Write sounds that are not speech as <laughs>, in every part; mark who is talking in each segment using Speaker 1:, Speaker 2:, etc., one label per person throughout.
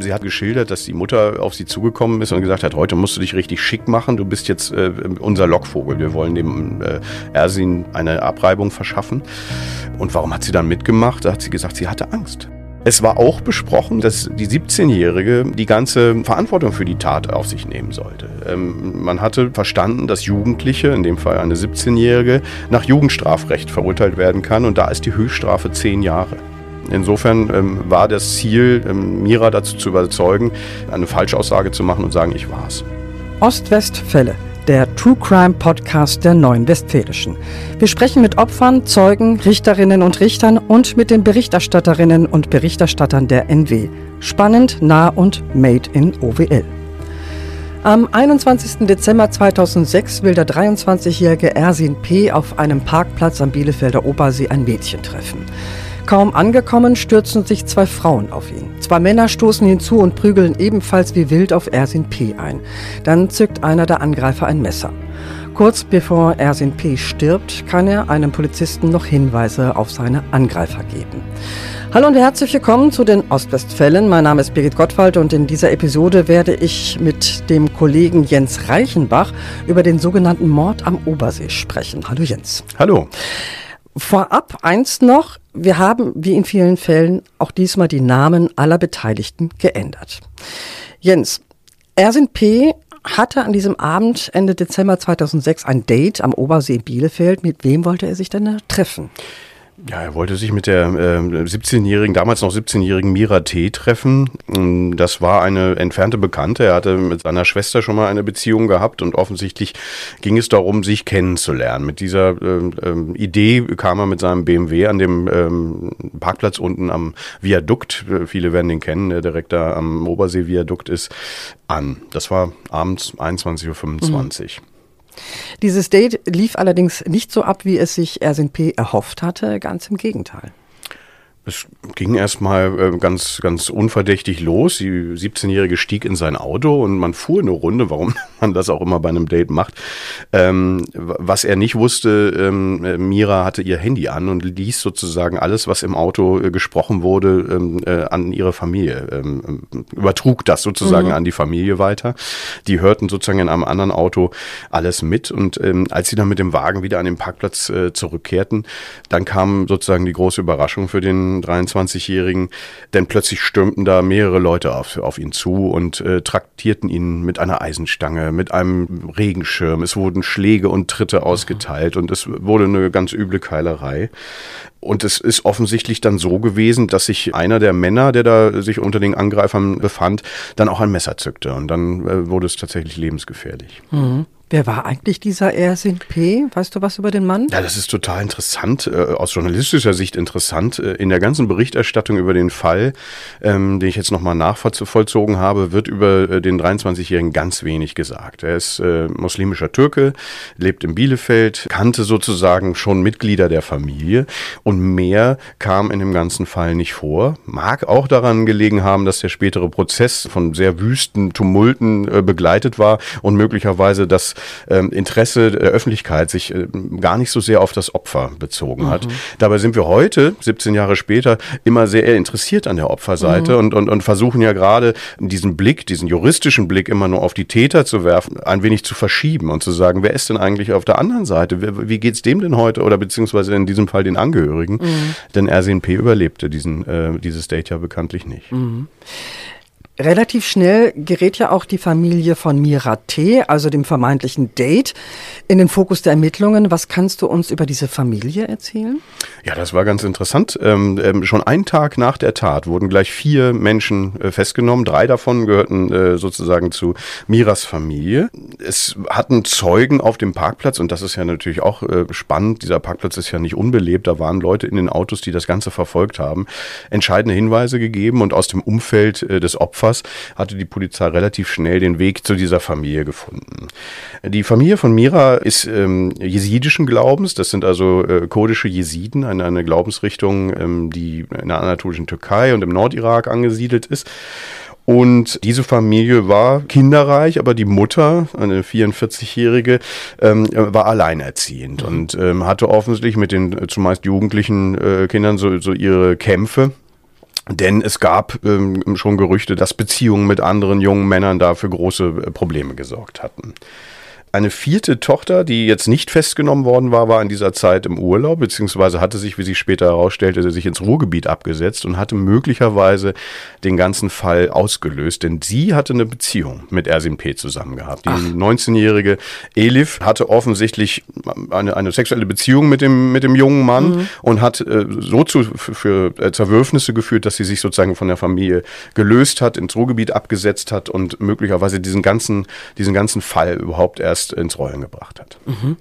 Speaker 1: Sie hat geschildert, dass die Mutter auf sie zugekommen ist und gesagt hat, heute musst du dich richtig schick machen, du bist jetzt äh, unser Lockvogel, wir wollen dem äh, Ersin eine Abreibung verschaffen. Und warum hat sie dann mitgemacht? Da hat sie gesagt, sie hatte Angst. Es war auch besprochen, dass die 17-Jährige die ganze Verantwortung für die Tat auf sich nehmen sollte. Ähm, man hatte verstanden, dass Jugendliche, in dem Fall eine 17-Jährige, nach Jugendstrafrecht verurteilt werden kann und da ist die Höchststrafe zehn Jahre. Insofern ähm, war das Ziel, ähm, Mira dazu zu überzeugen, eine Falschaussage zu machen und sagen, ich war's.
Speaker 2: Ost-West-Fälle, der True Crime Podcast der Neuen Westfälischen. Wir sprechen mit Opfern, Zeugen, Richterinnen und Richtern und mit den Berichterstatterinnen und Berichterstattern der NW. Spannend, nah und made in OWL. Am 21. Dezember 2006 will der 23-jährige Ersin P. auf einem Parkplatz am Bielefelder Obersee ein Mädchen treffen. Kaum angekommen, stürzen sich zwei Frauen auf ihn. Zwei Männer stoßen hinzu und prügeln ebenfalls wie wild auf Ersin P. ein. Dann zückt einer der Angreifer ein Messer. Kurz bevor Ersin P. stirbt, kann er einem Polizisten noch Hinweise auf seine Angreifer geben. Hallo und herzlich willkommen zu den Ostwestfällen. Mein Name ist Birgit Gottwald und in dieser Episode werde ich mit dem Kollegen Jens Reichenbach über den sogenannten Mord am Obersee sprechen. Hallo Jens.
Speaker 1: Hallo.
Speaker 2: Vorab eins noch. Wir haben, wie in vielen Fällen, auch diesmal die Namen aller Beteiligten geändert. Jens, Ersin P. hatte an diesem Abend Ende Dezember 2006 ein Date am Obersee in Bielefeld. Mit wem wollte er sich denn treffen?
Speaker 1: Ja, er wollte sich mit der äh, 17-jährigen, damals noch 17-jährigen Mira T. treffen. Mm, das war eine entfernte Bekannte. Er hatte mit seiner Schwester schon mal eine Beziehung gehabt und offensichtlich ging es darum, sich kennenzulernen. Mit dieser äh, äh, Idee kam er mit seinem BMW an dem ähm, Parkplatz unten am Viadukt, viele werden den kennen, der direkt da am Obersee-Viadukt ist, an. Das war abends 21.25 Uhr. Mhm.
Speaker 2: Dieses Date lief allerdings nicht so ab, wie es sich Ersin P. erhofft hatte, ganz im Gegenteil.
Speaker 1: Es ging erstmal äh, ganz, ganz unverdächtig los. Die 17-Jährige stieg in sein Auto und man fuhr eine Runde, warum <laughs> man das auch immer bei einem Date macht. Ähm, was er nicht wusste, ähm, Mira hatte ihr Handy an und ließ sozusagen alles, was im Auto äh, gesprochen wurde, ähm, äh, an ihre Familie. Ähm, übertrug das sozusagen mhm. an die Familie weiter. Die hörten sozusagen in einem anderen Auto alles mit und ähm, als sie dann mit dem Wagen wieder an den Parkplatz äh, zurückkehrten, dann kam sozusagen die große Überraschung für den 23-Jährigen, denn plötzlich stürmten da mehrere Leute auf, auf ihn zu und äh, traktierten ihn mit einer Eisenstange, mit einem Regenschirm. Es wurden Schläge und Tritte ausgeteilt und es wurde eine ganz üble Keilerei. Und es ist offensichtlich dann so gewesen, dass sich einer der Männer, der da sich unter den Angreifern befand, dann auch ein Messer zückte. Und dann äh, wurde es tatsächlich lebensgefährlich.
Speaker 2: Mhm. Wer war eigentlich dieser Ersin P? Weißt du was über den Mann?
Speaker 1: Ja, das ist total interessant, äh, aus journalistischer Sicht interessant. Äh, in der ganzen Berichterstattung über den Fall, ähm, den ich jetzt nochmal nachvollzogen habe, wird über den 23-Jährigen ganz wenig gesagt. Er ist äh, muslimischer Türke, lebt in Bielefeld, kannte sozusagen schon Mitglieder der Familie und mehr kam in dem ganzen Fall nicht vor. Mag auch daran gelegen haben, dass der spätere Prozess von sehr wüsten Tumulten äh, begleitet war und möglicherweise das ähm, Interesse der Öffentlichkeit sich äh, gar nicht so sehr auf das Opfer bezogen mhm. hat. Dabei sind wir heute, 17 Jahre später, immer sehr interessiert an der Opferseite mhm. und, und, und versuchen ja gerade diesen Blick, diesen juristischen Blick immer nur auf die Täter zu werfen, ein wenig zu verschieben und zu sagen, wer ist denn eigentlich auf der anderen Seite? Wie, wie geht's dem denn heute oder beziehungsweise in diesem Fall den Angehörigen? Mhm. Denn Ersin P. überlebte diesen, äh, dieses Date ja bekanntlich nicht. Mhm.
Speaker 2: Relativ schnell gerät ja auch die Familie von Mira T., also dem vermeintlichen Date, in den Fokus der Ermittlungen. Was kannst du uns über diese Familie erzählen?
Speaker 1: Ja, das war ganz interessant. Ähm, ähm, schon einen Tag nach der Tat wurden gleich vier Menschen äh, festgenommen. Drei davon gehörten äh, sozusagen zu Miras Familie. Es hatten Zeugen auf dem Parkplatz und das ist ja natürlich auch äh, spannend. Dieser Parkplatz ist ja nicht unbelebt. Da waren Leute in den Autos, die das Ganze verfolgt haben, entscheidende Hinweise gegeben und aus dem Umfeld äh, des Opfers Opfers hatte die Polizei relativ schnell den Weg zu dieser Familie gefunden. Die Familie von Mira ist ähm, jesidischen Glaubens, das sind also äh, kurdische Jesiden, eine, eine Glaubensrichtung, ähm, die in der anatolischen Türkei und im Nordirak angesiedelt ist. Und diese Familie war kinderreich, aber die Mutter, eine 44-Jährige, ähm, war alleinerziehend mhm. und ähm, hatte offensichtlich mit den zumeist jugendlichen äh, Kindern so, so ihre Kämpfe Denn es gab ähm, schon Gerüchte, dass Beziehungen mit anderen jungen Männern da für große äh, Probleme gesorgt hatten. Eine vierte Tochter, die jetzt nicht festgenommen worden war, war in dieser Zeit im Urlaub, beziehungsweise hatte sich, wie sich später herausstellte, sich ins Ruhrgebiet abgesetzt und hatte möglicherweise den ganzen Fall ausgelöst, denn sie hatte eine Beziehung mit Ersin P. zusammen gehabt. Die 19-jährige Elif hatte offensichtlich eine, eine sexuelle Beziehung mit dem, mit dem jungen Mann mhm. und hat äh, so zu, für, äh, Zerwürfnisse geführt, dass sie sich sozusagen von der Familie gelöst hat, ins Ruhrgebiet abgesetzt hat und möglicherweise diesen ganzen, diesen ganzen Fall überhaupt erst erst ins Rollen gebracht hat. Mhm.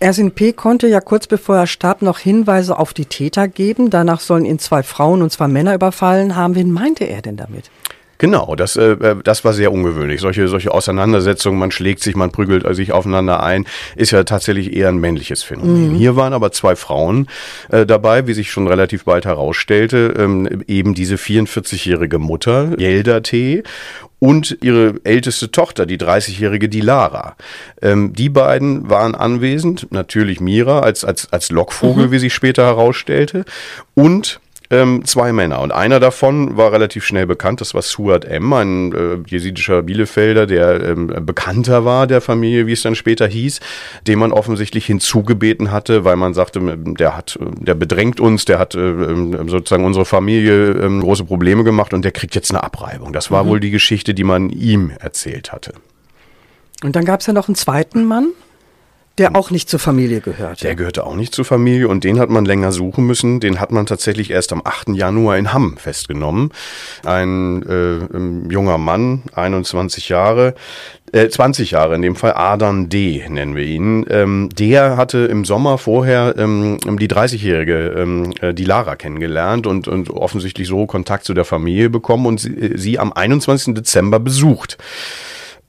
Speaker 2: Ersin P. konnte ja kurz bevor er starb noch Hinweise auf die Täter geben. Danach sollen ihn zwei Frauen und zwei Männer überfallen haben. Wen meinte er denn damit?
Speaker 1: Genau, das, äh, äh, das war sehr ungewöhnlich. Solche, solche Auseinandersetzungen, man schlägt sich, man prügelt sich aufeinander ein, ist ja tatsächlich eher ein männliches Phänomen. Mhm. Hier waren aber zwei Frauen äh, dabei, wie sich schon relativ bald herausstellte, ähm, eben diese 44-jährige Mutter, Yelda T und ihre älteste Tochter, die 30-jährige Dilara. Ähm, die beiden waren anwesend, natürlich Mira als, als, als Lockvogel, mhm. wie sich später herausstellte, und ähm, zwei Männer. Und einer davon war relativ schnell bekannt, das war Suat M., ein äh, jesidischer Bielefelder, der ähm, bekannter war der Familie, wie es dann später hieß, den man offensichtlich hinzugebeten hatte, weil man sagte, der hat, der bedrängt uns, der hat äh, ähm, sozusagen unsere Familie äh, große Probleme gemacht und der kriegt jetzt eine Abreibung. Das war mhm. wohl die Geschichte, die man ihm erzählt hatte.
Speaker 2: Und dann gab es ja noch einen zweiten Mann. Der auch nicht zur Familie gehört.
Speaker 1: Der gehörte auch nicht zur Familie und den hat man länger suchen müssen. Den hat man tatsächlich erst am 8. Januar in Hamm festgenommen. Ein äh, junger Mann, 21 Jahre, äh, 20 Jahre in dem Fall, Adan D. nennen wir ihn. Ähm, der hatte im Sommer vorher ähm, die 30-jährige, ähm, äh, die Lara kennengelernt und, und offensichtlich so Kontakt zu der Familie bekommen und sie, äh, sie am 21. Dezember besucht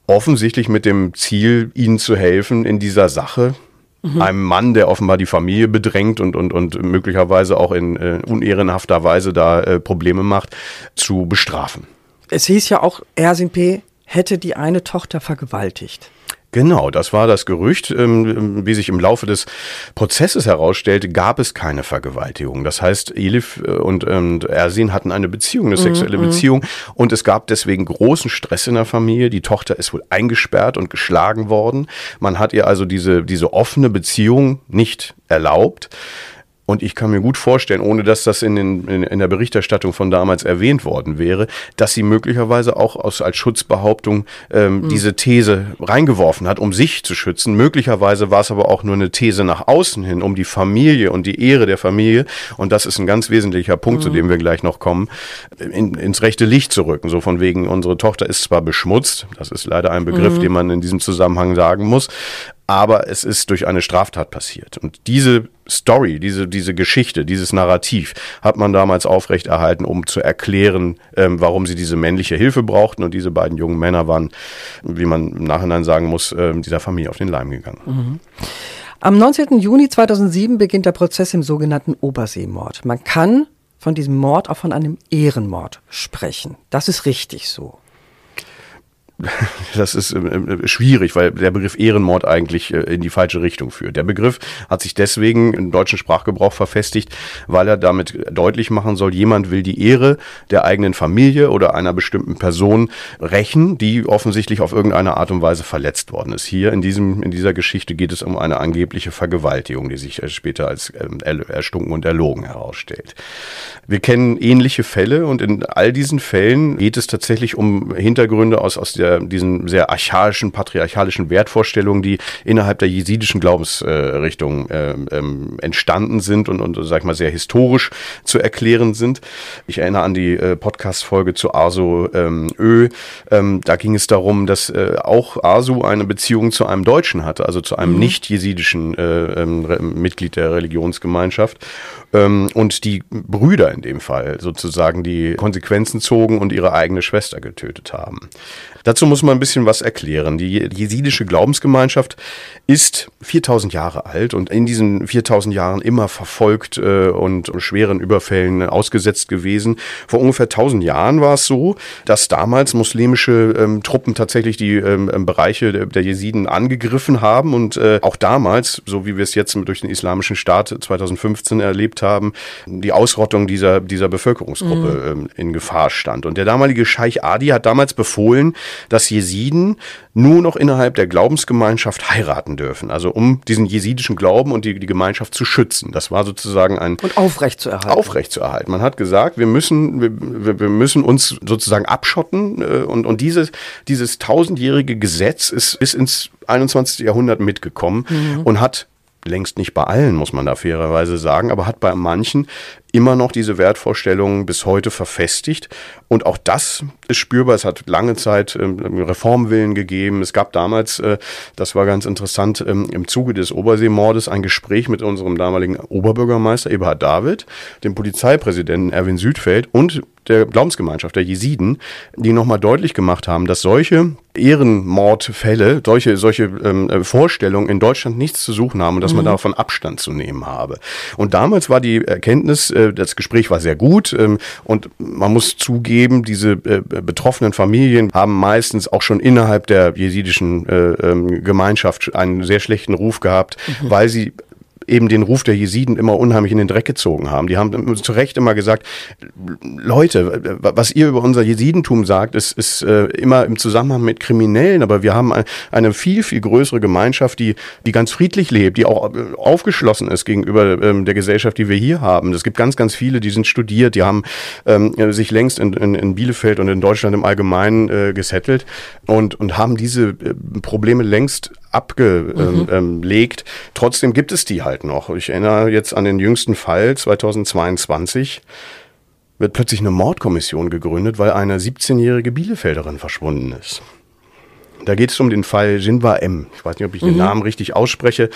Speaker 1: offensichtlich mit dem Ziel, ihnen zu helfen in dieser Sache. Mhm. Einem Mann, der offenbar die Familie bedrängt und, und, und möglicherweise auch in äh, unehrenhafter Weise da äh, Probleme macht, zu bestrafen.
Speaker 2: Es hieß ja auch, Ersin P. hätte die eine Tochter vergewaltigt.
Speaker 1: Genau, das war das Gerücht. Ähm, wie sich im Laufe des Prozesses herausstellte, gab es keine Vergewaltigung. Das heißt, Elif äh, und, und Ersin hatten eine Beziehung, eine sexuelle mm -hmm. Beziehung und es gab deswegen großen Stress in der Familie. Die Tochter ist wohl eingesperrt und geschlagen worden. Man hat ihr also diese, diese offene Beziehung nicht erlaubt. Und ich kann mir gut vorstellen, ohne dass das in, den, in, in, der Berichterstattung von damals erwähnt worden wäre, dass sie möglicherweise auch aus, als Schutzbehauptung ähm, mhm. diese These reingeworfen hat, um sich zu schützen. Möglicherweise war es aber auch nur eine These nach außen hin, um die Familie und die Ehre der Familie, und das ist ein ganz wesentlicher Punkt, mhm. zu dem wir gleich noch kommen, in, ins rechte Licht zu rücken. So von wegen, unsere Tochter ist zwar beschmutzt, das ist leider ein Begriff, mhm. den man in diesem Zusammenhang sagen muss, aber es ist durch eine Straftat passiert. Und diese Story, diese, diese Geschichte, dieses Narrativ hat man damals aufrechterhalten, um zu erklären, ähm, warum sie diese männliche Hilfe brauchten. Und diese beiden jungen Männer waren, wie man im Nachhinein sagen muss, äh, dieser Familie auf den Leim gegangen. Mhm.
Speaker 2: Am 19. Juni 2007 beginnt der Prozess im sogenannten Oberseemord. Man kann von diesem Mord auch von einem Ehrenmord sprechen. Das ist richtig so <laughs>
Speaker 1: das ist äh, schwierig, weil der Begriff Ehrenmord eigentlich äh, in die falsche Richtung führt. Der Begriff hat sich deswegen im deutschen Sprachgebrauch verfestigt, weil er damit deutlich machen soll, jemand will die Ehre der eigenen Familie oder einer bestimmten Person rächen, die offensichtlich auf irgendeine Art und Weise verletzt worden ist. Hier in diesem in dieser Geschichte geht es um eine angebliche Vergewaltigung, die sich äh, später als ähm, erstunken und erlogen herausstellt. Wir kennen ähnliche Fälle und in all diesen Fällen geht es tatsächlich um Hintergründe aus aus der der, diesen sehr archaischen, patriarchalischen Wertvorstellungen, die innerhalb der jesidischen Glaubensrichtung äh, ähm, entstanden sind und, und, sag ich mal, sehr historisch zu erklären sind. Ich erinnere an die äh, Podcast-Folge zu Arso ähm, Ö. Ähm, da ging es darum, dass äh, auch Arsu eine Beziehung zu einem Deutschen hatte, also zu einem mhm. nicht-jesidischen äh, ähm, Mitglied der Religionsgemeinschaft. Ähm, und die Brüder in dem Fall sozusagen die Konsequenzen zogen und ihre eigene Schwester getötet haben. Dazu muss man ein bisschen was erklären. Die jesidische Glaubensgemeinschaft ist 4000 Jahre alt und in diesen 4000 Jahren immer verfolgt äh, und schweren Überfällen ausgesetzt gewesen. Vor ungefähr 1000 Jahren war es so, dass damals muslimische ähm, Truppen tatsächlich die ähm, ähm, Bereiche der, der Jesiden angegriffen haben und äh, auch damals, so wie wir es jetzt durch den Islamischen Staat 2015 erlebt haben, die Ausrottung dieser, dieser Bevölkerungsgruppe mhm. ähm, in Gefahr stand. Und der damalige Scheich Adi hat damals befohlen, dass Jesiden nur noch innerhalb der Glaubensgemeinschaft heiraten dürfen. Also um diesen jesidischen Glauben und die, die Gemeinschaft zu schützen. Das war sozusagen ein...
Speaker 2: Und aufrecht zu erhalten.
Speaker 1: Aufrecht zu erhalten. Man hat gesagt, wir müssen, wir, wir müssen uns sozusagen abschotten äh, und, und dieses, dieses tausendjährige Gesetz ist bis ins 21. Jahrhundert mitgekommen mhm. und hat längst nicht bei allen, muss man da fairerweise sagen, aber hat bei manchen immer noch diese Wertvorstellungen bis heute verfestigt. Und auch das ist spürbar. Es hat lange Zeit ähm, Reformwillen gegeben. Es gab damals, äh, das war ganz interessant, ähm, im Zuge des Oberseemordes ein Gespräch mit unserem damaligen Oberbürgermeister Eberhard David, dem Polizeipräsidenten Erwin Südfeld und der Glaubensgemeinschaft der Jesiden, die nochmal deutlich gemacht haben, dass solche Ehrenmordfälle, solche, solche ähm, äh, Vorstellungen in Deutschland nichts zu suchen haben und dass mhm. man davon Abstand zu nehmen habe. Und damals war die Erkenntnis, äh, das Gespräch war sehr gut ähm, und man muss zugeben, diese äh, betroffenen Familien haben meistens auch schon innerhalb der jesidischen äh, ähm, Gemeinschaft einen sehr schlechten Ruf gehabt, mhm. weil sie eben den Ruf der Jesiden immer unheimlich in den Dreck gezogen haben. Die haben zu Recht immer gesagt, Leute, was ihr über unser Jesidentum sagt, ist, ist äh, immer im Zusammenhang mit Kriminellen, aber wir haben eine viel, viel größere Gemeinschaft, die, die ganz friedlich lebt, die auch äh, aufgeschlossen ist gegenüber ähm, der Gesellschaft, die wir hier haben. Es gibt ganz, ganz viele, die sind studiert, die haben ähm, sich längst in, in, in Bielefeld und in Deutschland im Allgemeinen äh, gesettelt und, und haben diese äh, Probleme längst abgelegt. Mhm. Trotzdem gibt es die halt noch. Ich erinnere jetzt an den jüngsten Fall 2022 wird plötzlich eine Mordkommission gegründet, weil eine 17-jährige Bielefelderin verschwunden ist. Da geht es um den Fall Jinwa M. Ich weiß nicht, ob ich den mhm. Namen richtig ausspreche.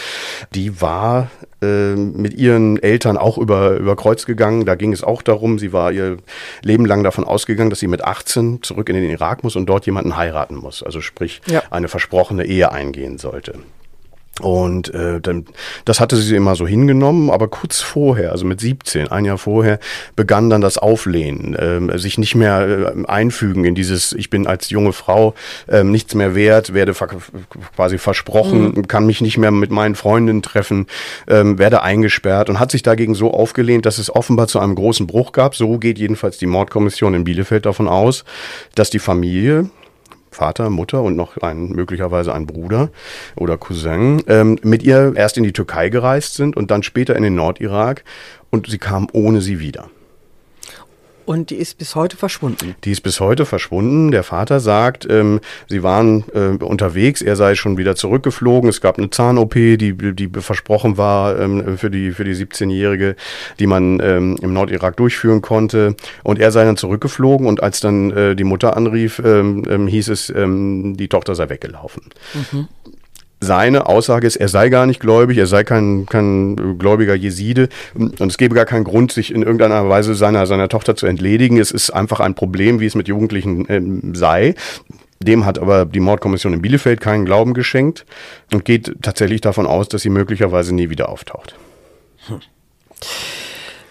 Speaker 1: Die war äh, mit ihren Eltern auch über, über Kreuz gegangen. Da ging es auch darum, sie war ihr Leben lang davon ausgegangen, dass sie mit 18 zurück in den Irak muss und dort jemanden heiraten muss. Also sprich, ja. eine versprochene Ehe eingehen sollte. Und äh, dann, das hatte sie immer so hingenommen, aber kurz vorher, also mit 17, ein Jahr vorher, begann dann das Auflehnen, äh, sich nicht mehr äh, einfügen in dieses, ich bin als junge Frau äh, nichts mehr wert, werde ver quasi versprochen, mhm. kann mich nicht mehr mit meinen Freundinnen treffen, äh, werde eingesperrt und hat sich dagegen so aufgelehnt, dass es offenbar zu einem großen Bruch gab. So geht jedenfalls die Mordkommission in Bielefeld davon aus, dass die Familie, Vater, Mutter und noch ein, möglicherweise ein Bruder oder Cousin, ähm, mit ihr erst in die Türkei gereist sind und dann später in den Nordirak und sie kam ohne sie wieder.
Speaker 2: Und die ist bis heute verschwunden.
Speaker 1: Die ist bis heute verschwunden. Der Vater sagt, ähm, sie waren äh, unterwegs, er sei schon wieder zurückgeflogen. Es gab eine Zahn-OP, die, die versprochen war ähm, für die, für die 17-Jährige, die man ähm, im Nordirak durchführen konnte. Und er sei dann zurückgeflogen und als dann äh, die Mutter anrief, ähm, ähm, hieß es, ähm, die Tochter sei weggelaufen. Mhm seine Aussage ist, er sei gar nicht gläubig, er sei kein, kein gläubiger Jeside und es gäbe gar keinen Grund, sich in irgendeiner Weise seiner, seiner Tochter zu entledigen. Es ist einfach ein Problem, wie es mit Jugendlichen ähm, sei. Dem hat aber die Mordkommission in Bielefeld keinen Glauben geschenkt und geht tatsächlich davon aus, dass sie möglicherweise nie wieder auftaucht. Hm.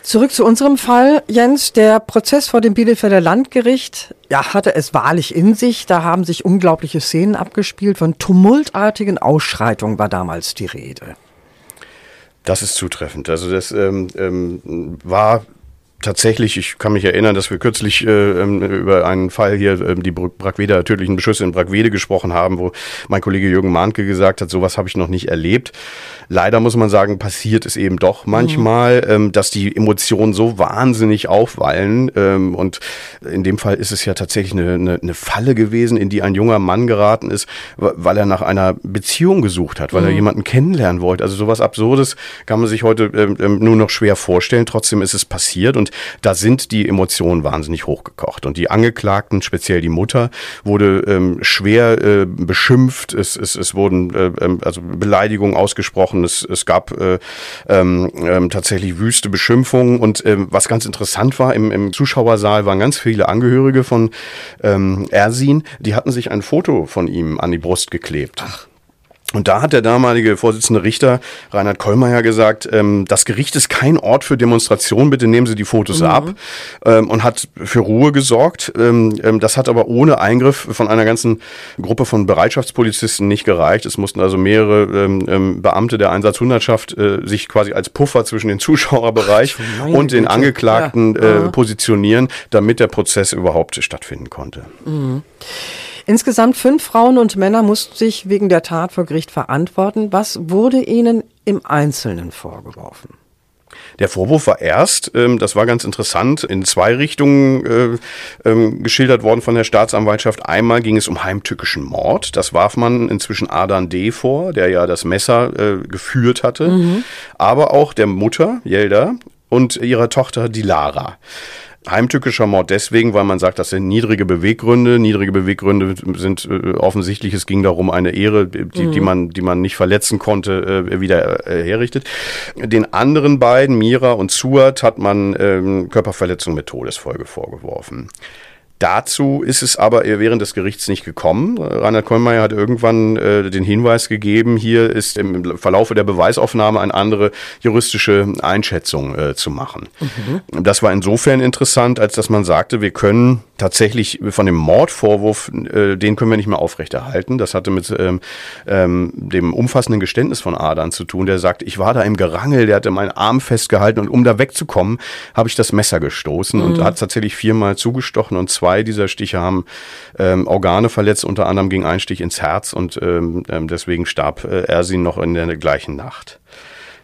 Speaker 2: Zurück zu unserem Fall, Jens. Der Prozess vor dem Bielefelder Landgericht ja, hatte es wahrlich in sich. Da haben sich unglaubliche Szenen abgespielt. Von tumultartigen Ausschreitungen war damals die Rede.
Speaker 1: Das ist zutreffend. Also das ähm, ähm, war tatsächlich, ich kann mich erinnern, dass wir kürzlich äh, ähm, über einen Fall hier, äh, die Brackweder tödlichen Beschüsse in Brackwede gesprochen haben, wo mein Kollege Jürgen Mahnke gesagt hat, sowas habe ich noch nicht erlebt. Leider muss man sagen, passiert es eben doch manchmal, mhm. ähm, dass die Emotionen so wahnsinnig aufwallen. Ähm, und in dem Fall ist es ja tatsächlich eine, eine, eine, Falle gewesen, in die ein junger Mann geraten ist, weil er nach einer Beziehung gesucht hat, weil mhm. er jemanden kennenlernen wollte. Also sowas Absurdes kann man sich heute ähm, ähm, nur noch schwer vorstellen. Trotzdem ist es passiert. Und da sind die Emotionen wahnsinnig hochgekocht. Und die Angeklagten, speziell die Mutter, wurde ähm, schwer äh, beschimpft. Es, es, es wurden äh, ähm, also Beleidigungen ausgesprochen. Es, es gab äh, ähm, ähm, tatsächlich wüste Beschimpfungen. Und ähm, was ganz interessant war, im, im Zuschauersaal waren ganz viele Angehörige von ähm, Ersin. Die hatten sich ein Foto von ihm an die Brust geklebt. Ach. Und da hat der damalige Vorsitzende Richter Reinhard Kollmeier gesagt, ähm, das Gericht ist kein Ort für Demonstrationen, bitte nehmen Sie die Fotos mhm. ab ähm, und hat für Ruhe gesorgt. Ähm, ähm, das hat aber ohne Eingriff von einer ganzen Gruppe von Bereitschaftspolizisten nicht gereicht. Es mussten also mehrere ähm, ähm, Beamte der Einsatzhundertschaft äh, sich quasi als Puffer zwischen den <laughs> Zuschauerbereich Ach, und den Angeklagten ja. äh, positionieren, damit der Prozess überhaupt stattfinden konnte.
Speaker 2: Mhm. Insgesamt fünf Frauen und Männer mussten sich wegen der Tat vor Gericht verantworten. Was wurde ihnen im Einzelnen vorgeworfen?
Speaker 1: Der Vorwurf war erst, ähm, das war ganz interessant, in zwei Richtungen äh, ähm, geschildert worden von der Staatsanwaltschaft. Einmal ging es um heimtückischen Mord. Das warf man inzwischen Adan D. vor, der ja das Messer äh, geführt hatte. Mhm. Aber auch der Mutter, Jelda, und ihrer Tochter Dilara. Heimtückischer Mord deswegen, weil man sagt, das sind niedrige Beweggründe. Niedrige Beweggründe sind äh, offensichtlich, es ging darum, eine Ehre, die, mhm. die, man, die man nicht verletzen konnte, äh, wieder äh, herrichtet. Den anderen beiden, Mira und Suat, hat man ähm, Körperverletzung mit Todesfolge vorgeworfen. Dazu ist es aber während des Gerichts nicht gekommen. Reinhard Kollmeier hat irgendwann äh, den Hinweis gegeben, hier ist im Verlaufe der Beweisaufnahme eine andere juristische Einschätzung äh, zu machen. Mhm. Das war insofern interessant, als dass man sagte, wir können tatsächlich von dem Mordvorwurf, äh, den können wir nicht mehr aufrechterhalten. Das hatte mit ähm, ähm, dem umfassenden Geständnis von Adan zu tun. Der sagt, ich war da im Gerangel, der hatte meinen Arm festgehalten und um da wegzukommen, habe ich das Messer gestoßen mhm. und hat tatsächlich viermal zugestochen und zwei dieser Stiche haben ähm, Organe verletzt. Unter anderem ging ein Stich ins Herz und ähm, ähm deswegen starb äh, Ersin noch in der gleichen Nacht.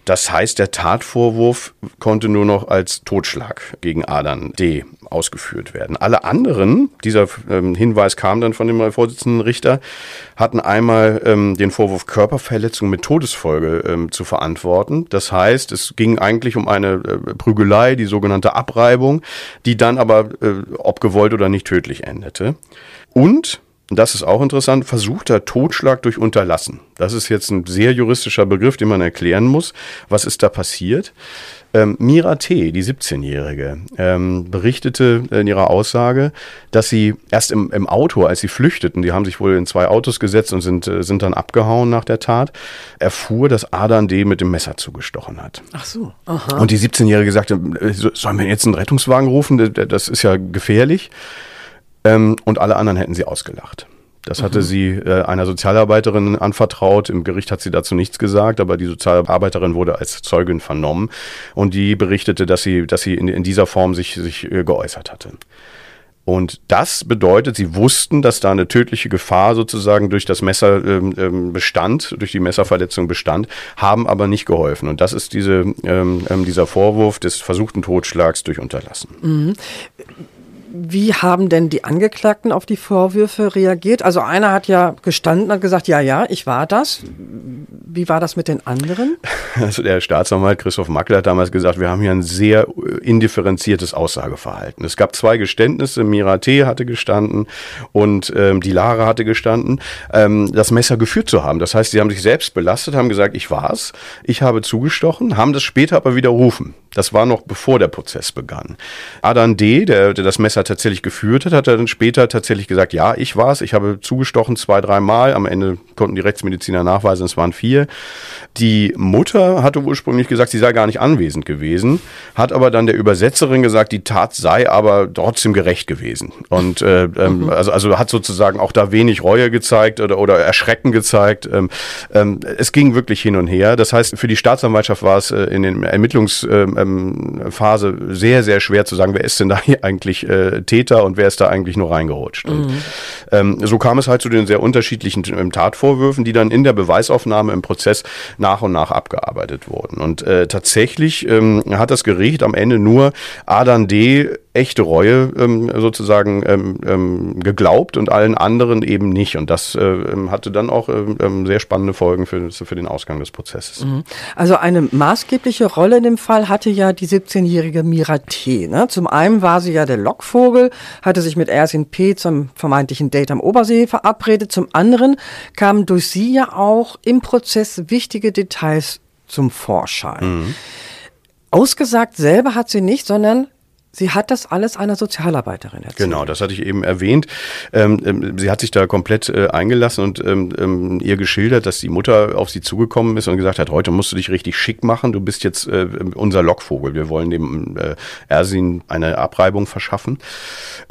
Speaker 1: Das heißt, der Tatvorwurf konnte nur noch als Totschlag gegen Adern D. ausgeführt werden. Alle anderen, dieser ähm, Hinweis kam dann von dem Vorsitzenden Richter, hatten einmal ähm, den Vorwurf Körperverletzung mit Todesfolge ähm, zu verantworten. Das heißt, es ging eigentlich um eine äh, Prügelei, die sogenannte Abreibung, die dann aber, äh, ob gewollt oder nicht, tödlich endete. Und und das ist auch interessant, versuchter Totschlag durch Unterlassen. Das ist jetzt ein sehr juristischer Begriff, den man erklären muss. Was ist da passiert? Ähm, Mira T., die 17-Jährige, ähm, berichtete in ihrer Aussage, dass sie erst im, im, Auto, als sie flüchteten, die haben sich wohl in zwei Autos gesetzt und sind, äh, sind dann abgehauen nach der Tat, erfuhr, dass Adan D. mit dem Messer zugestochen hat.
Speaker 2: Ach so.
Speaker 1: Aha. Und die 17-Jährige sagte, äh, sollen wir jetzt einen Rettungswagen rufen? Das ist ja gefährlich. Ähm, und alle anderen hätten sie ausgelacht. Das hatte mhm. sie äh, einer Sozialarbeiterin anvertraut. Im Gericht hat sie dazu nichts gesagt, aber die Sozialarbeiterin wurde als Zeugin vernommen und die berichtete, dass sie, dass sie in, in dieser Form sich, sich äh, geäußert hatte. Und das bedeutet, sie wussten, dass da eine tödliche Gefahr sozusagen durch das Messer ähm, ähm bestand, durch die Messerverletzung bestand, haben aber nicht geholfen. Und das ist diese, ähm, ähm dieser Vorwurf des versuchten Totschlags durch Unterlassen. Mhm.
Speaker 2: Wie haben denn die Angeklagten auf die Vorwürfe reagiert? Also einer hat ja gestanden, hat gesagt, ja, ja, ich war das. Wie war das mit den anderen? <laughs>
Speaker 1: Also der Staatsanwalt Christoph Mackler hat damals gesagt, wir haben hier ein sehr indifferenziertes Aussageverhalten. Es gab zwei Geständnisse, Mirate hatte gestanden und ähm, die Lara hatte gestanden, ähm, das Messer geführt zu haben. Das heißt, sie haben sich selbst belastet, haben gesagt, ich war's, ich habe zugestochen, haben das später aber widerrufen. Das war noch bevor der Prozess begann. Adan D., der, der das Messer tatsächlich geführt hat, hat er dann später tatsächlich gesagt, ja, ich war's, ich habe zugestochen zwei, drei Mal. Am Ende konnten die Rechtsmediziner nachweisen, es waren vier. Die Mutter hatte ursprünglich gesagt, sie sei gar nicht anwesend gewesen, hat aber dann der Übersetzerin gesagt, die Tat sei aber trotzdem gerecht gewesen. Und äh, ähm, mhm. also, also hat sozusagen auch da wenig Reue gezeigt oder, oder Erschrecken gezeigt. Ähm, ähm, es ging wirklich hin und her. Das heißt, für die Staatsanwaltschaft war es äh, in den Ermittlungsphase ähm, sehr, sehr schwer zu sagen, wer ist denn da hier eigentlich äh, Täter und wer ist da eigentlich nur reingerutscht. Mhm. Und, ähm, so kam es halt zu den sehr unterschiedlichen ähm, Tatvorwürfen, die dann in der Beweisaufnahme im Prozess nach und nach abgearbeitet wurden. Und äh, tatsächlich ähm, hat das Gericht am Ende nur Adan D echte Reue ähm, sozusagen ähm, ähm, geglaubt und allen anderen eben nicht. Und das äh, ähm, hatte dann auch ähm, ähm, sehr spannende Folgen für, für den Ausgang des Prozesses. Mhm.
Speaker 2: Also eine maßgebliche Rolle in dem Fall hatte hatte ja die 17-jährige Mira T. Ne? Zum einen war sie ja der Lockvogel, hatte sich mit Ersin P. zum vermeintlichen Date am Obersee verabredet. Zum anderen kamen durch sie ja auch im Prozess wichtige Details zum Vorschein. Mhm. Ausgesagt selber hat sie nicht, sondern Sie hat das alles einer Sozialarbeiterin erzählt.
Speaker 1: Genau, das hatte ich eben erwähnt. Ähm, ähm, sie hat sich da komplett äh, eingelassen und ähm, ähm, ihr geschildert, dass die Mutter auf sie zugekommen ist und gesagt hat, heute musst du dich richtig schick machen, du bist jetzt äh, unser Lockvogel. Wir wollen dem äh, Ersin eine Abreibung verschaffen.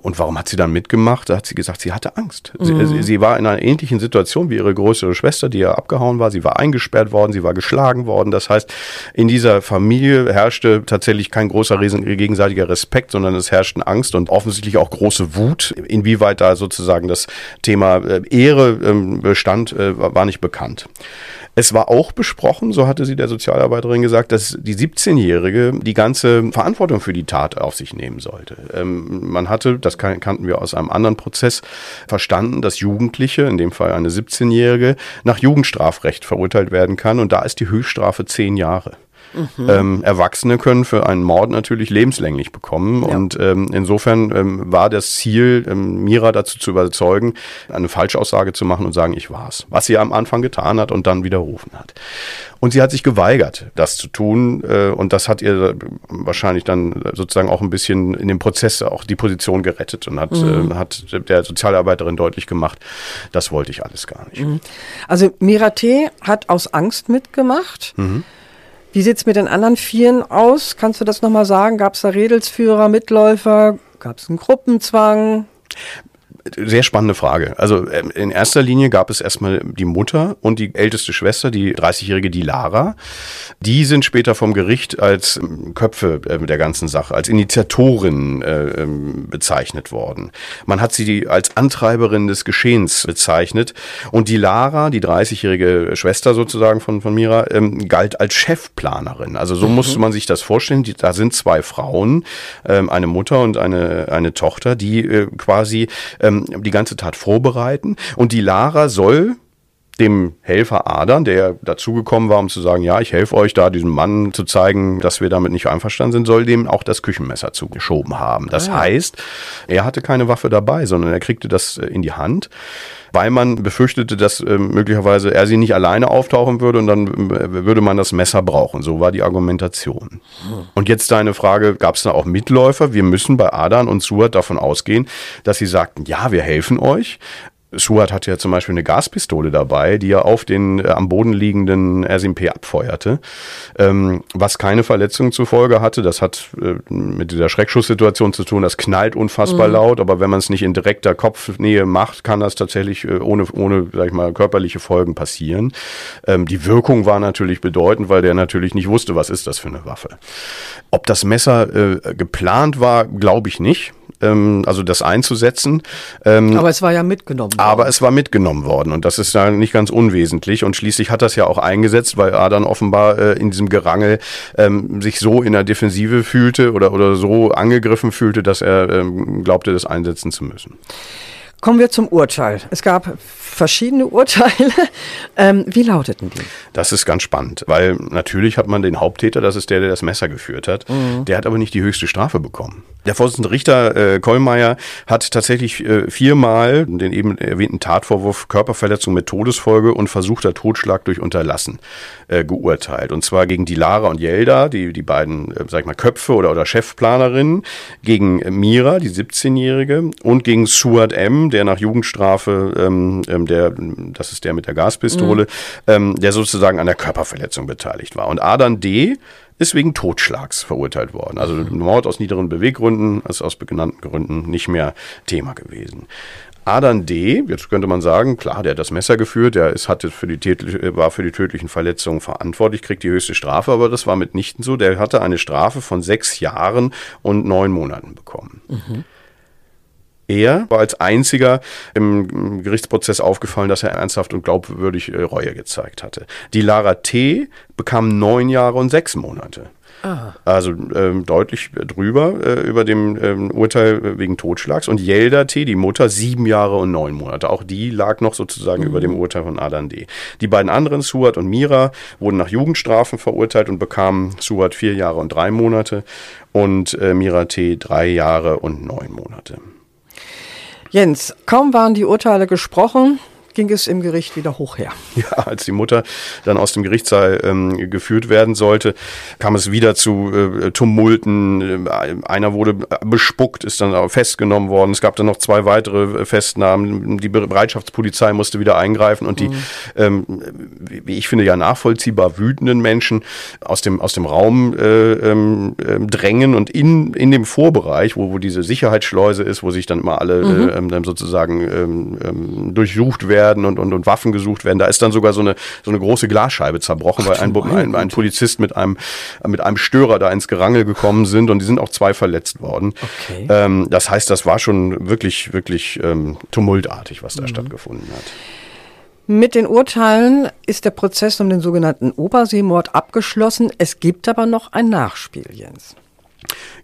Speaker 1: Und warum hat sie dann mitgemacht? Da hat sie gesagt, sie hatte Angst. Mhm. Sie, sie, war in einer ähnlichen Situation wie ihre größere Schwester, die ja abgehauen war. Sie war eingesperrt worden, sie war geschlagen worden. Das heißt, in dieser Familie herrschte tatsächlich kein großer gegenseitiger Respekt Respekt, sondern es herrschten Angst und offensichtlich auch große Wut. Inwieweit da sozusagen das Thema äh, Ehre ähm, bestand, äh, war nicht bekannt. Es war auch besprochen, so hatte sie der Sozialarbeiterin gesagt, dass die 17-Jährige die ganze Verantwortung für die Tat auf sich nehmen sollte. Ähm, man hatte, das kannten wir aus einem anderen Prozess, verstanden, dass Jugendliche, in dem Fall eine 17-Jährige, nach Jugendstrafrecht verurteilt werden kann und da ist die Höchststrafe zehn Jahre. Mhm. Ähm, Erwachsene können für einen Mord natürlich lebenslänglich bekommen. Ja. Und ähm, insofern ähm, war das Ziel, ähm, Mira dazu zu überzeugen, eine Falschaussage zu machen und sagen, ich war's. Was sie am Anfang getan hat und dann widerrufen hat. Und sie hat sich geweigert, das zu tun. Äh, und das hat ihr wahrscheinlich dann sozusagen auch ein bisschen in dem Prozess auch die Position gerettet und hat, mhm. äh, hat der Sozialarbeiterin deutlich gemacht, das wollte ich alles gar nicht. Mhm.
Speaker 2: Also Mira T. hat aus Angst mitgemacht. Mhm. Wie sieht es mit den anderen Vieren aus? Kannst du das nochmal sagen? Gab es da Redelsführer, Mitläufer? Gab es einen Gruppenzwang?
Speaker 1: Sehr spannende Frage. Also ähm, in erster Linie gab es erstmal die Mutter und die älteste Schwester, die 30-jährige Dilara. Die sind später vom Gericht als ähm, Köpfe äh, der ganzen Sache, als Initiatorin äh, ähm, bezeichnet worden. Man hat sie als Antreiberin des Geschehens bezeichnet. Und die Lara, die 30-jährige Schwester sozusagen von, von Mira, galt als Chefplanerin. Also so mhm. musste man sich das vorstellen. Die, da sind zwei Frauen, eine Mutter und eine, eine Tochter, die äh, quasi ähm, die ganze Tat vorbereiten. Und die Lara soll dem Helfer Adern, der dazugekommen war, um zu sagen, ja, ich helfe euch da, diesem Mann zu zeigen, dass wir damit nicht einverstanden sind, soll dem auch das Küchenmesser zugeschoben haben. Das ah, heißt, er hatte keine Waffe dabei, sondern er kriegte das äh, in die Hand weil man befürchtete, dass äh, möglicherweise er sie nicht alleine auftauchen würde und dann äh, würde man das Messer brauchen. So war die Argumentation. Und jetzt deine Frage, gab es da auch Mitläufer? Wir müssen bei Adan und Suat davon ausgehen, dass sie sagten, ja, wir helfen euch, Suat hatte ja zum Beispiel eine Gaspistole dabei, die er auf den äh, am Boden liegenden SMP abfeuerte, ähm, was keine Verletzung zur Folge hatte. Das hat äh, mit dieser Schreckschusssituation zu tun. Das knallt unfassbar mhm. laut, aber wenn man es nicht in direkter Kopfnähe macht, kann das tatsächlich äh, ohne, ohne, sag ich mal, körperliche Folgen passieren. Ähm, die Wirkung war natürlich bedeutend, weil der natürlich nicht wusste, was ist das für eine Waffe. Ob das Messer äh, geplant war, glaube ich nicht ähm, also das einzusetzen.
Speaker 2: Ähm, aber es war ja mitgenommen worden.
Speaker 1: Aber es war mitgenommen worden und das ist ja nicht ganz unwesentlich und schließlich hat das ja auch eingesetzt, weil Adern offenbar äh, in diesem Gerangel ähm, sich so in der Defensive fühlte oder, oder so angegriffen fühlte, dass er ähm, glaubte, das einsetzen zu müssen.
Speaker 2: Kommen wir zum Urteil. Es gab verschiedene Urteile. <laughs> Ähm, wie lauteten die?
Speaker 1: Das ist ganz spannend, weil natürlich hat man den Haupttäter, das ist der, der das Messer geführt hat. Mhm. Der hat aber nicht die höchste Strafe bekommen. Der Vorsitzende Richter äh, Kollmeier hat tatsächlich äh, viermal den eben erwähnten Tatvorwurf Körperverletzung mit Todesfolge und versuchter Totschlag durch Unterlassen äh, geurteilt. Und zwar gegen die Lara und Jelda, die, die beiden, äh, sag ich mal, Köpfe oder, oder Chefplanerinnen, gegen Mira, die 17-Jährige, und gegen Suat M., der nach Jugendstrafe ähm, ähm der, das ist der mit der Gaspistole, mhm. ähm, der sozusagen an der Körperverletzung beteiligt war. Und Adan D., ist wegen Totschlags verurteilt worden. Also. Mord aus niederen Beweggründen ist aus benannten Gründen nicht mehr Thema gewesen. Adan D., jetzt könnte man sagen, klar, der hat das Messer geführt, der ist, hatte für die war für die tödlichen Verletzungen verantwortlich, kriegt die höchste Strafe, aber das war mitnichten so. Der hatte eine Strafe von sechs Jahren und neun Monaten bekommen. Mhm. Er war als einziger im Gerichtsprozess aufgefallen, dass er ernsthaft und glaubwürdig äh, Reue gezeigt hatte. Die Lara T. bekam neun Jahre und sechs Monate. Aha. Also ähm, deutlich drüber äh, über dem ähm, Urteil wegen Totschlags. Und Yelda T., die Mutter, sieben Jahre und neun Monate. Auch die lag noch sozusagen mhm. über dem Urteil von Adan D. Die beiden anderen, Suat und Mira, wurden nach Jugendstrafen verurteilt und bekamen Suat vier Jahre und drei Monate und äh, Mira T. drei Jahre und neun Monate.
Speaker 2: Jens, kaum waren die Urteile gesprochen, ging es im Gericht wieder hoch her.
Speaker 1: Ja, als die Mutter dann aus dem Gerichtssaal ähm, geführt werden sollte, kam es wieder zu äh, Tumulten. Einer wurde bespuckt, ist dann auch festgenommen worden. Es gab dann noch zwei weitere Festnahmen. Die Bereitschaftspolizei musste wieder eingreifen und die, mhm. ähm, wie ich finde, ja nachvollziehbar wütenden Menschen aus dem, aus dem Raum äh, ähm, äh, drängen und in, in dem Vorbereich, wo, wo diese Sicherheitsschleuse ist, wo sich dann immer alle mhm. äh, sozusagen ähm, ähm, durchsucht werden, werden und, und, und Waffen gesucht werden. Da ist dann sogar so eine, so eine große Glasscheibe zerbrochen, Ach, weil ein, ein, ein, Polizist mit einem, mit einem Störer da ins Gerangel gekommen sind und die sind auch zwei verletzt worden. Okay. Ähm, das heißt, das war schon wirklich, wirklich ähm, tumultartig, was da mhm. stattgefunden hat.
Speaker 2: Mit den Urteilen ist der Prozess um den sogenannten Oberseemord abgeschlossen. Es gibt aber noch ein Nachspiel, Jens.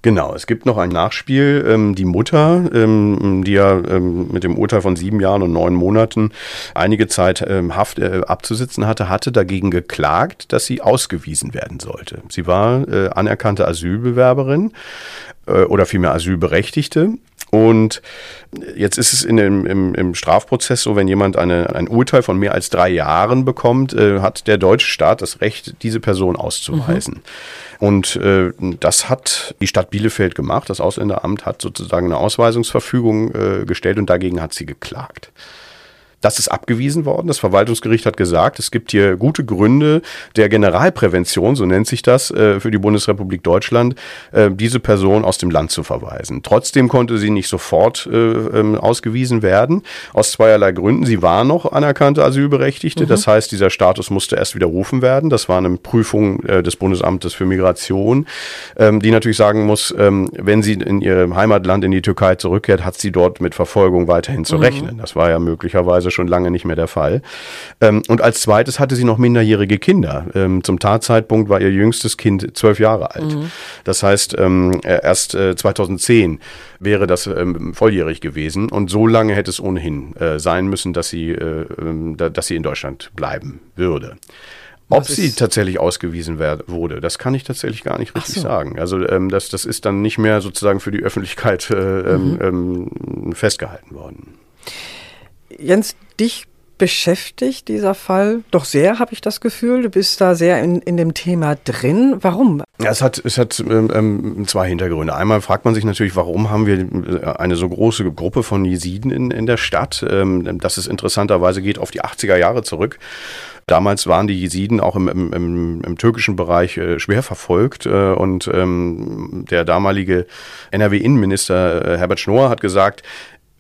Speaker 1: Genau, es gibt noch ein Nachspiel. Ähm, die Mutter, ähm, die ja ähm, mit dem Urteil von sieben Jahren und neun Monaten einige Zeit ähm, Haft äh, abzusitzen hatte, hatte dagegen geklagt, dass sie ausgewiesen werden sollte. Sie war äh, anerkannte Asylbewerberin äh, oder vielmehr Asylberechtigte und jetzt ist es in dem, im, im Strafprozess so, wenn jemand eine, ein Urteil von mehr als drei Jahren bekommt, äh, hat der deutsche Staat das Recht, diese Person auszuweisen. Mhm. Und äh, das hat die Stadt Bielefeld gemacht. Das Ausländeramt hat sozusagen eine Ausweisungsverfügung äh, gestellt und dagegen hat sie geklagt. Das ist abgewiesen worden. Das Verwaltungsgericht hat gesagt, es gibt hier gute Gründe der Generalprävention, so nennt sich das, äh, für die Bundesrepublik Deutschland, äh, diese Person aus dem Land zu verweisen. Trotzdem konnte sie nicht sofort äh, ähm, ausgewiesen werden, aus zweierlei Gründen. Sie war noch anerkannte Asylberechtigte, mhm. das heißt, dieser Status musste erst widerrufen werden. Das war eine Prüfung des Bundesamtes für Migration, ähm, die natürlich sagen muss, ähm, wenn sie in ihr Heimatland in die Türkei zurückkehrt, hat sie dort mit Verfolgung weiterhin zu mhm. rechnen. Das war ja möglicherweise schon lange nicht mehr der Fall. Ähm, und als zweites hatte sie noch minderjährige Kinder. Ähm, zum Tatzeitpunkt war ihr jüngstes Kind zwölf Jahre alt. Mhm. Das heißt, ähm, erst äh, 2010 wäre das ähm, volljährig gewesen. Und so lange hätte es ohnehin äh, sein müssen, dass sie, äh, ähm, da, dass sie in Deutschland bleiben würde. Ob sie tatsächlich ausgewiesen werd, wurde, das kann ich tatsächlich gar nicht richtig so. sagen. Also ähm, das, das ist dann nicht mehr sozusagen für die Öffentlichkeit äh, ähm, mhm. ähm, festgehalten worden.
Speaker 2: Jens, dich beschäftigt dieser Fall doch sehr, habe ich das Gefühl. Du bist da sehr in, in dem Thema drin. Warum?
Speaker 1: Ja, es hat, es hat ähm, ähm zwei Hintergründe. Einmal fragt man sich natürlich, warum haben wir äh, eine so große Gruppe von Jesiden in, in der Stadt? Ähm, das ist interessanterweise geht auf die 80er Jahre zurück. Damals waren die Jesiden auch im, im, im, türkischen Bereich äh, schwer verfolgt äh, und ähm, der damalige NRW-Innenminister Herbert Schnorr hat gesagt,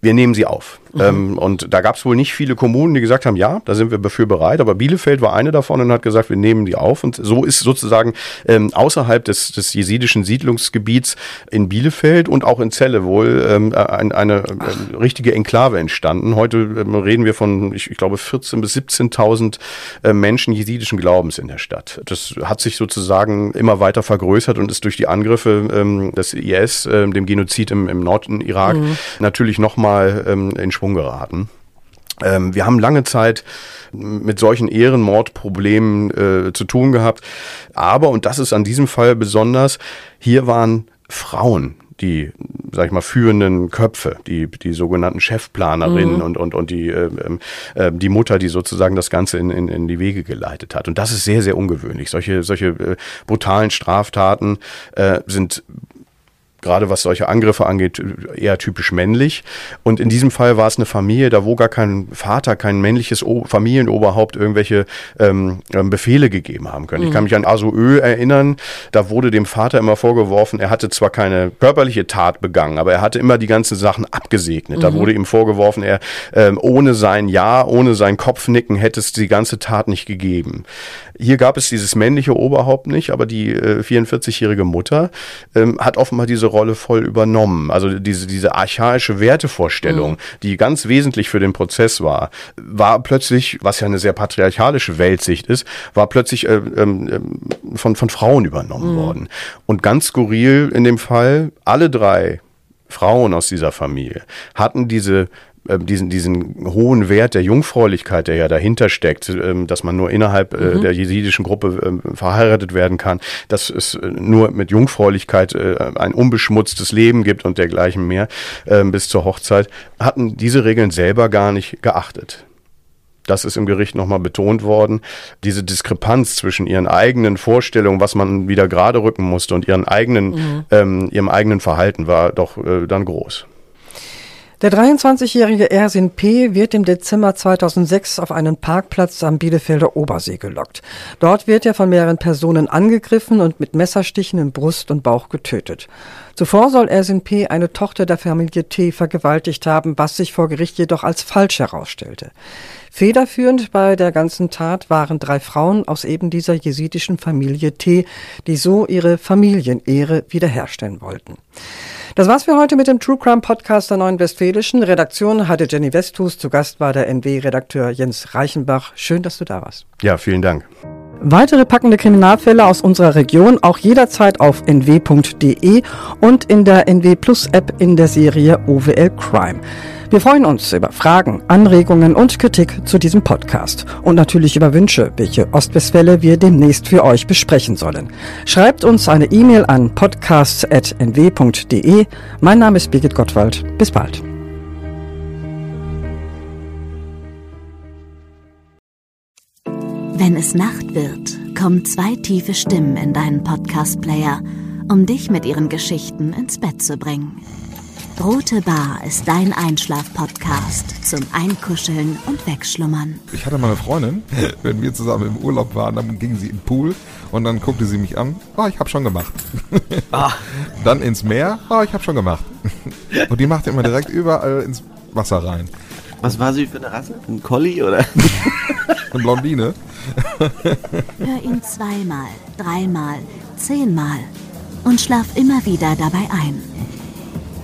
Speaker 1: wir nehmen sie auf. Mhm. Ähm, und da gab es wohl nicht viele Kommunen, die gesagt haben, ja, da sind wir dafür bereit. Aber Bielefeld war eine davon und hat gesagt, wir nehmen die auf. Und so ist sozusagen ähm, außerhalb des, des jesidischen Siedlungsgebiets in Bielefeld und auch in Celle wohl ähm, ein, eine äh, richtige Enklave entstanden. Heute ähm, reden wir von, ich, ich glaube, 14.000 bis 17.000 äh, Menschen jesidischen Glaubens in der Stadt. Das hat sich sozusagen immer weiter vergrößert und ist durch die Angriffe ähm, des IS, äh, dem Genozid im, im Norden Irak, mhm. natürlich nochmal ähm, in Schwung geraten. Ähm, wir haben lange Zeit mit solchen Ehrenmordproblemen äh, zu tun gehabt. Aber, und das ist an diesem Fall besonders, hier waren Frauen die, sag ich mal, führenden Köpfe, die, die sogenannten Chefplanerinnen mhm. und, und, und die, äh, äh, die Mutter, die sozusagen das Ganze in, in, in die Wege geleitet hat. Und das ist sehr, sehr ungewöhnlich. Solche, solche äh, brutalen Straftaten äh, sind gerade was solche Angriffe angeht, eher typisch männlich. Und in diesem Fall war es eine Familie, da wo gar kein Vater, kein männliches o Familienoberhaupt irgendwelche ähm, ähm Befehle gegeben haben können. Mhm. Ich kann mich an Asoö erinnern, da wurde dem Vater immer vorgeworfen, er hatte zwar keine körperliche Tat begangen, aber er hatte immer die ganzen Sachen abgesegnet. Mhm. Da wurde ihm vorgeworfen, er ähm, ohne sein Ja, ohne sein Kopfnicken hätte es die ganze Tat nicht gegeben. Hier gab es dieses männliche Oberhaupt nicht, aber die äh, 44-jährige Mutter ähm, hat offenbar diese Rolle voll übernommen. Also diese, diese archaische Wertevorstellung, mhm. die ganz wesentlich für den Prozess war, war plötzlich, was ja eine sehr patriarchalische Weltsicht ist, war plötzlich äh, äh, von, von Frauen übernommen mhm. worden. Und ganz skurril in dem Fall, alle drei Frauen aus dieser Familie hatten diese diesen, diesen hohen Wert der Jungfräulichkeit, der ja dahinter steckt, ähm, dass man nur innerhalb äh, mhm. der jesidischen Gruppe ähm, verheiratet werden kann, dass es äh, nur mit Jungfräulichkeit ein unbeschmutztes Leben gibt und dergleichen mehr ähm, bis zur Hochzeit, hatten diese Regeln selber gar nicht geachtet. Das ist im Gericht nochmal betont worden. Diese Diskrepanz zwischen ihren eigenen Vorstellungen, was man wieder gerade rücken musste und ihren eigenen, mhm. ähm, ihrem eigenen Verhalten war doch äh, dann groß.
Speaker 2: Der 23-jährige Ersin P. wird im Dezember 2006 auf einen Parkplatz am Bielefelder Obersee gelockt. Dort wird er von mehreren Personen angegriffen und mit Messerstichen in Brust und Bauch getötet. Zuvor soll Ersin P. eine Tochter der Familie T. vergewaltigt haben, was sich vor Gericht jedoch als falsch herausstellte. Federführend bei der ganzen Tat waren drei Frauen aus eben dieser jesidischen Familie T., die so ihre Familienehre wiederherstellen wollten. Das war's für heute mit dem True Crime Podcast der Neuen Westfälischen. Redaktion hatte Jenny Westhus. Zu Gast war der NW-Redakteur Jens Reichenbach. Schön, dass du da warst.
Speaker 1: Ja, vielen Dank.
Speaker 2: Weitere packende Kriminalfälle aus unserer Region auch jederzeit auf nw.de und in der NW Plus App in der Serie OWL Crime. Wir freuen uns über Fragen, Anregungen und Kritik zu diesem Podcast und natürlich über Wünsche, welche Ostwestfälle wir demnächst für euch besprechen sollen. Schreibt uns eine E-Mail an podcasts.nw.de. Mein Name ist Birgit Gottwald. Bis bald.
Speaker 3: Wenn es Nacht wird, kommen zwei tiefe Stimmen in deinen Podcast-Player, um dich mit ihren Geschichten ins Bett zu bringen. Rote Bar ist dein Einschlaf-Podcast zum Einkuscheln und Wegschlummern.
Speaker 4: Ich hatte mal eine Freundin, <laughs> wenn wir zusammen im Urlaub waren, dann ging sie im Pool und dann guckte sie mich an. Oh, ich habe schon gemacht. <laughs> Ah. Dann ins Meer. Oh, ich habe schon gemacht. <laughs> Und die machte immer direkt überall ins Wasser rein.
Speaker 5: Was war sie für eine Rasse? Ein Collie oder?
Speaker 4: eine Blondine.
Speaker 3: Hör ihn zweimal, dreimal, zehnmal und schlaf immer wieder dabei ein.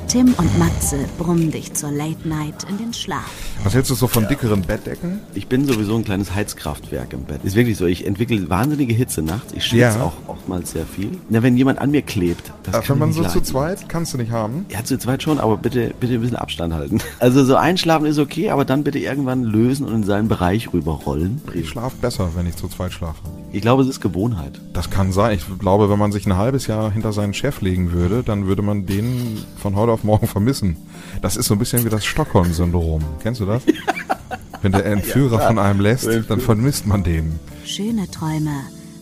Speaker 3: Tim und Matze brummen dich zur Late Night in den Schlaf.
Speaker 4: Was hältst du so von dickeren Bettdecken?
Speaker 5: Ich bin sowieso ein kleines Heizkraftwerk im Bett. Ist wirklich so. Ich entwickle wahnsinnige Hitze nachts. Ich schwitze ja. auch oftmals sehr viel. Na, wenn jemand an mir klebt,
Speaker 4: das Ach, kann Wenn man so leiden. zu zweit, kannst du nicht haben?
Speaker 5: Ja, zu zweit schon, aber bitte, bitte ein bisschen Abstand halten. <laughs> Also so einschlafen ist okay, aber dann bitte irgendwann lösen und in seinen Bereich rüberrollen.
Speaker 4: Ich schlafe besser, wenn ich zu zweit schlafe.
Speaker 5: Ich glaube, es ist Gewohnheit.
Speaker 4: Das kann sein. Ich glaube, wenn man sich ein halbes Jahr hinter seinen Chef legen würde, dann würde man den von heute auf morgen vermissen. Das ist so ein bisschen wie das Stockholm-Syndrom. Kennst du das? <laughs> Wenn der Entführer ja, von einem lässt, dann vermisst man den.
Speaker 3: Schöne Träume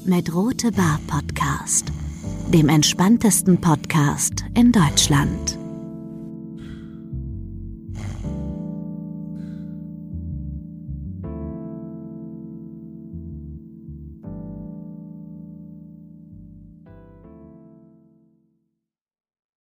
Speaker 3: mit Rote Bar Podcast, dem entspanntesten Podcast in Deutschland.